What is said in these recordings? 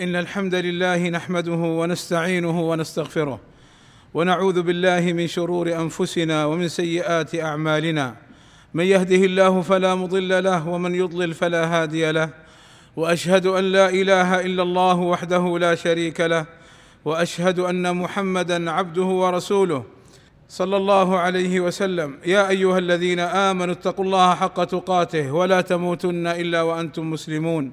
إن الحمد لله نحمده ونستعينه ونستغفره ونعوذ بالله من شرور أنفسنا ومن سيئات أعمالنا. من يهده الله فلا مضل له ومن يضلل فلا هادي له. وأشهد أن لا إله إلا الله وحده لا شريك له. وأشهد أن محمدا عبده ورسوله صلى الله عليه وسلم. يا أيها الذين آمنوا اتقوا الله حق تقاته ولا تموتن إلا وأنتم مسلمون.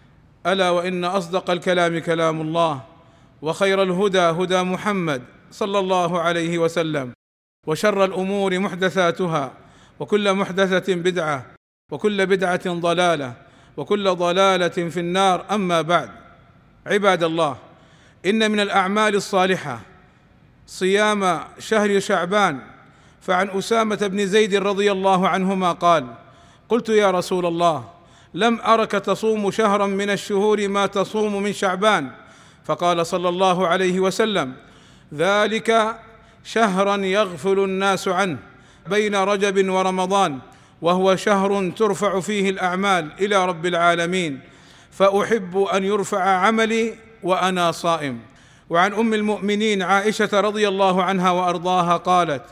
ألا وإن أصدق الكلام كلام الله وخير الهدى هدى محمد صلى الله عليه وسلم وشر الأمور محدثاتها وكل محدثة بدعة وكل بدعة ضلالة وكل ضلالة في النار. أما بعد عباد الله إن من الأعمال الصالحة صيام شهر شعبان فعن أسامة بن زيد رضي الله عنهما قال قلت يا رسول الله لم أرك تصوم شهرا من الشهور ما تصوم من شعبان. فقال صلى الله عليه وسلم ذلك شهرا يغفل الناس عنه بين رجب ورمضان وهو شهر ترفع فيه الأعمال إلى رب العالمين. فأحب أن يرفع عملي وأنا صائم. وعن أم المؤمنين عائشة رضي الله عنها وأرضاها قالت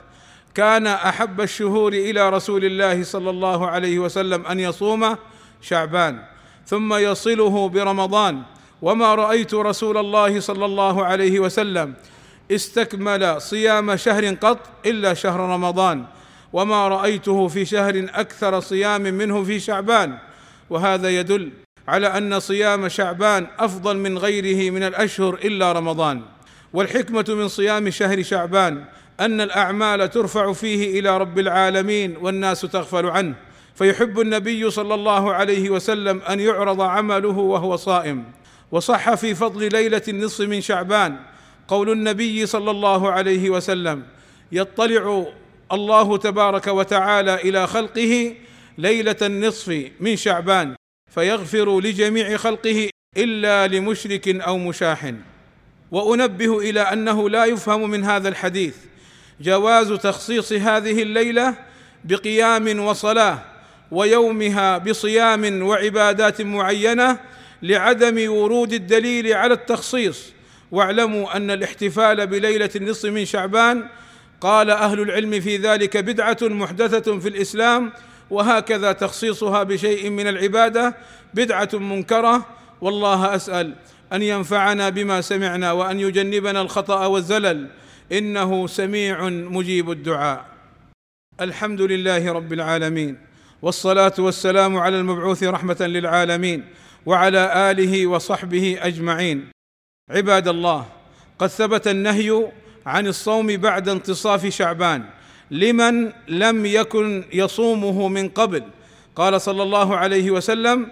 كان أحب الشهور إلى رسول الله صلى الله عليه وسلم أن يصوم شعبان. ثم يصله برمضان. وما رأيت رسول الله صلى الله عليه وسلم استكمل صيام شهر قط إلا شهر رمضان. وما رأيته في شهر أكثر صيام منه في شعبان. وهذا يدل على أن صيام شعبان أفضل من غيره من الأشهر إلا رمضان. والحكمة من صيام شهر شعبان أن الأعمال ترفع فيه إلى رب العالمين والناس تغفل عنه. فيحب النبي صلى الله عليه وسلم أن يعرض عمله وهو صائم. وصح في فضل ليلة النصف من شعبان قول النبي صلى الله عليه وسلم يطلع الله تبارك وتعالى إلى خلقه ليلة النصف من شعبان فيغفر لجميع خلقه إلا لمشرك أو مشاح. وأنبه إلى أنه لا يفهم من هذا الحديث جواز تخصيص هذه الليلة بقيام وصلاة ويومها بصيام وعبادات معينة لعدم ورود الدليل على التخصيص. واعلموا أن الاحتفال بليلة النصف من شعبان قال أهل العلم في ذلك بدعة محدثة في الإسلام وهكذا تخصيصها بشيء من العبادة بدعة منكرة. والله أسأل أن ينفعنا بما سمعنا وأن يجنبنا الخطأ والزلل. إنه سميع مجيب الدعاء. الحمد لله رب العالمين. والصلاة والسلام على المبعوث رحمة للعالمين وعلى آله وصحبه أجمعين. عباد الله قد ثبت النهي عن الصوم بعد انتصاف شعبان. لمن لم يكن يصومه من قبل؟ قال صلى الله عليه وسلم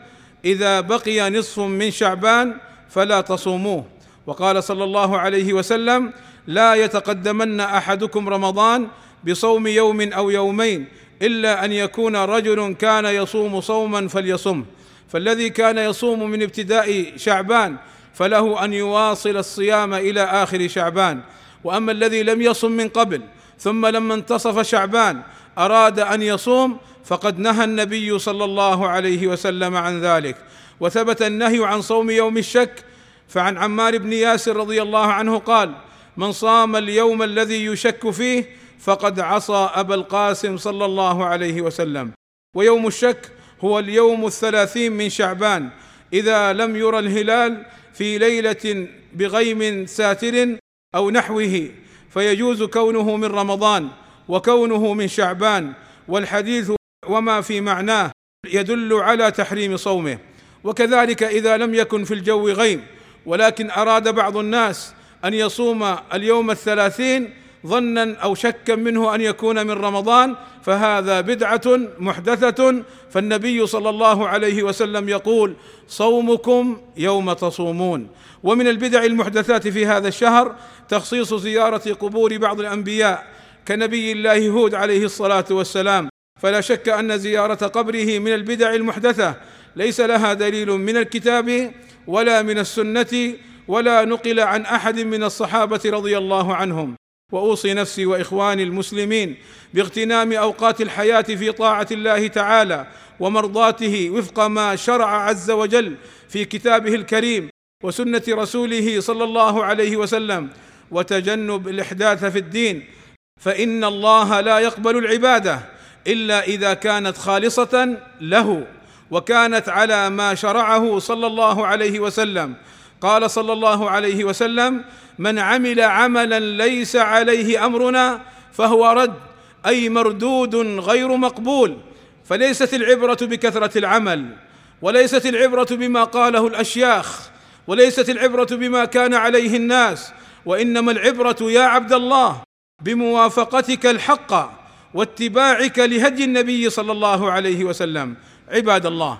إذا بقي نصف من شعبان فلا تصوموه. وقال صلى الله عليه وسلم لا يتقدمن أحدكم رمضان بصوم يوم أو يومين إلا أن يكون رجل كان يصوم صوما فليصم. فالذي كان يصوم من ابتداء شعبان فله أن يواصل الصيام إلى آخر شعبان. وأما الذي لم يصم من قبل ثم لما انتصف شعبان أراد أن يصوم فقد نهى النبي صلى الله عليه وسلم عن ذلك. وثبت النهي عن صوم يوم الشك فعن عمار بن ياسر رضي الله عنه قال من صام اليوم الذي يشك فيه فقد عصى أبا القاسم صلى الله عليه وسلم. ويوم الشك هو اليوم الثلاثين من شعبان. إذا لم يرى الهلال في ليلة بغيم ساتر أو نحوه فيجوز كونه من رمضان وكونه من شعبان. والحديث وما في معناه يدل على تحريم صومه. وكذلك إذا لم يكن في الجو غيم ولكن أراد بعض الناس أن يصوم اليوم الثلاثين ظنا أو شكا منه أن يكون من رمضان فهذا بدعة محدثة. فالنبي صلى الله عليه وسلم يقول صومكم يوم تصومون. ومن البدع المحدثات في هذا الشهر تخصيص زيارة قبور بعض الأنبياء كنبي الله هود عليه الصلاة والسلام. فلا شك أن زيارة قبره من البدع المحدثة. ليس لها دليل من الكتاب ولا من السنة ولا نقل عن أحد من الصحابة رضي الله عنهم. وأوصي نفسي وإخواني المسلمين باغتنام أوقات الحياة في طاعة الله تعالى ومرضاته وفق ما شرع عز وجل في كتابه الكريم وسنة رسوله صلى الله عليه وسلم وتجنب الإحداث في الدين. فإن الله لا يقبل العبادة إلا إذا كانت خالصة له وكانت على ما شرعه صلى الله عليه وسلم. قال صلى الله عليه وسلم من عمل عملا ليس عليه أمرنا فهو رد أي مردود غير مقبول فليست العبرة بكثرة العمل وليست العبرة بما قاله الأشياخ وليست العبرة بما كان عليه الناس وإنما العبرة يا عبد الله بموافقتك الحق واتباعك لهدي النبي صلى الله عليه وسلم. عباد الله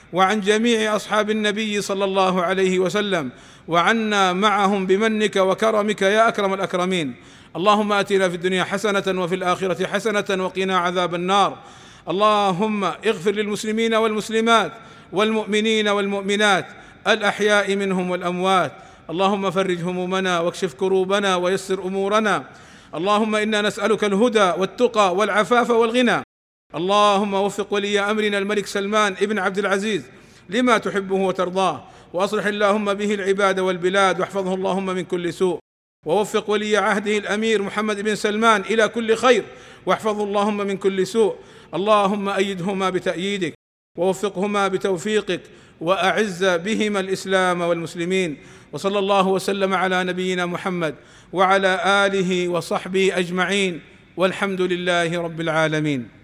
وعن جميع أصحاب النبي صلى الله عليه وسلم وعنا معهم بمنك وكرمك يا أكرم الأكرمين. اللهم آتنا في الدنيا حسنة وفي الآخرة حسنة وقنا عذاب النار. اللهم اغفر للمسلمين والمسلمات والمؤمنين والمؤمنات الأحياء منهم والأموات. اللهم فرج همومنا واكشف كروبنا ويسر أمورنا. اللهم إنا نسألك الهدى والتقى والعفاف والغنى. اللهم وفق ولي أمرنا الملك سلمان ابن عبد العزيز لما تحبه وترضاه وأصلح اللهم به العباد والبلاد واحفظه اللهم من كل سوء. ووفق ولي عهده الأمير محمد بن سلمان إلى كل خير واحفظه اللهم من كل سوء. اللهم أيدهما بتأييدك ووفقهما بتوفيقك وأعز بهما الإسلام والمسلمين. وصلى الله وسلم على نبينا محمد وعلى آله وصحبه أجمعين. والحمد لله رب العالمين.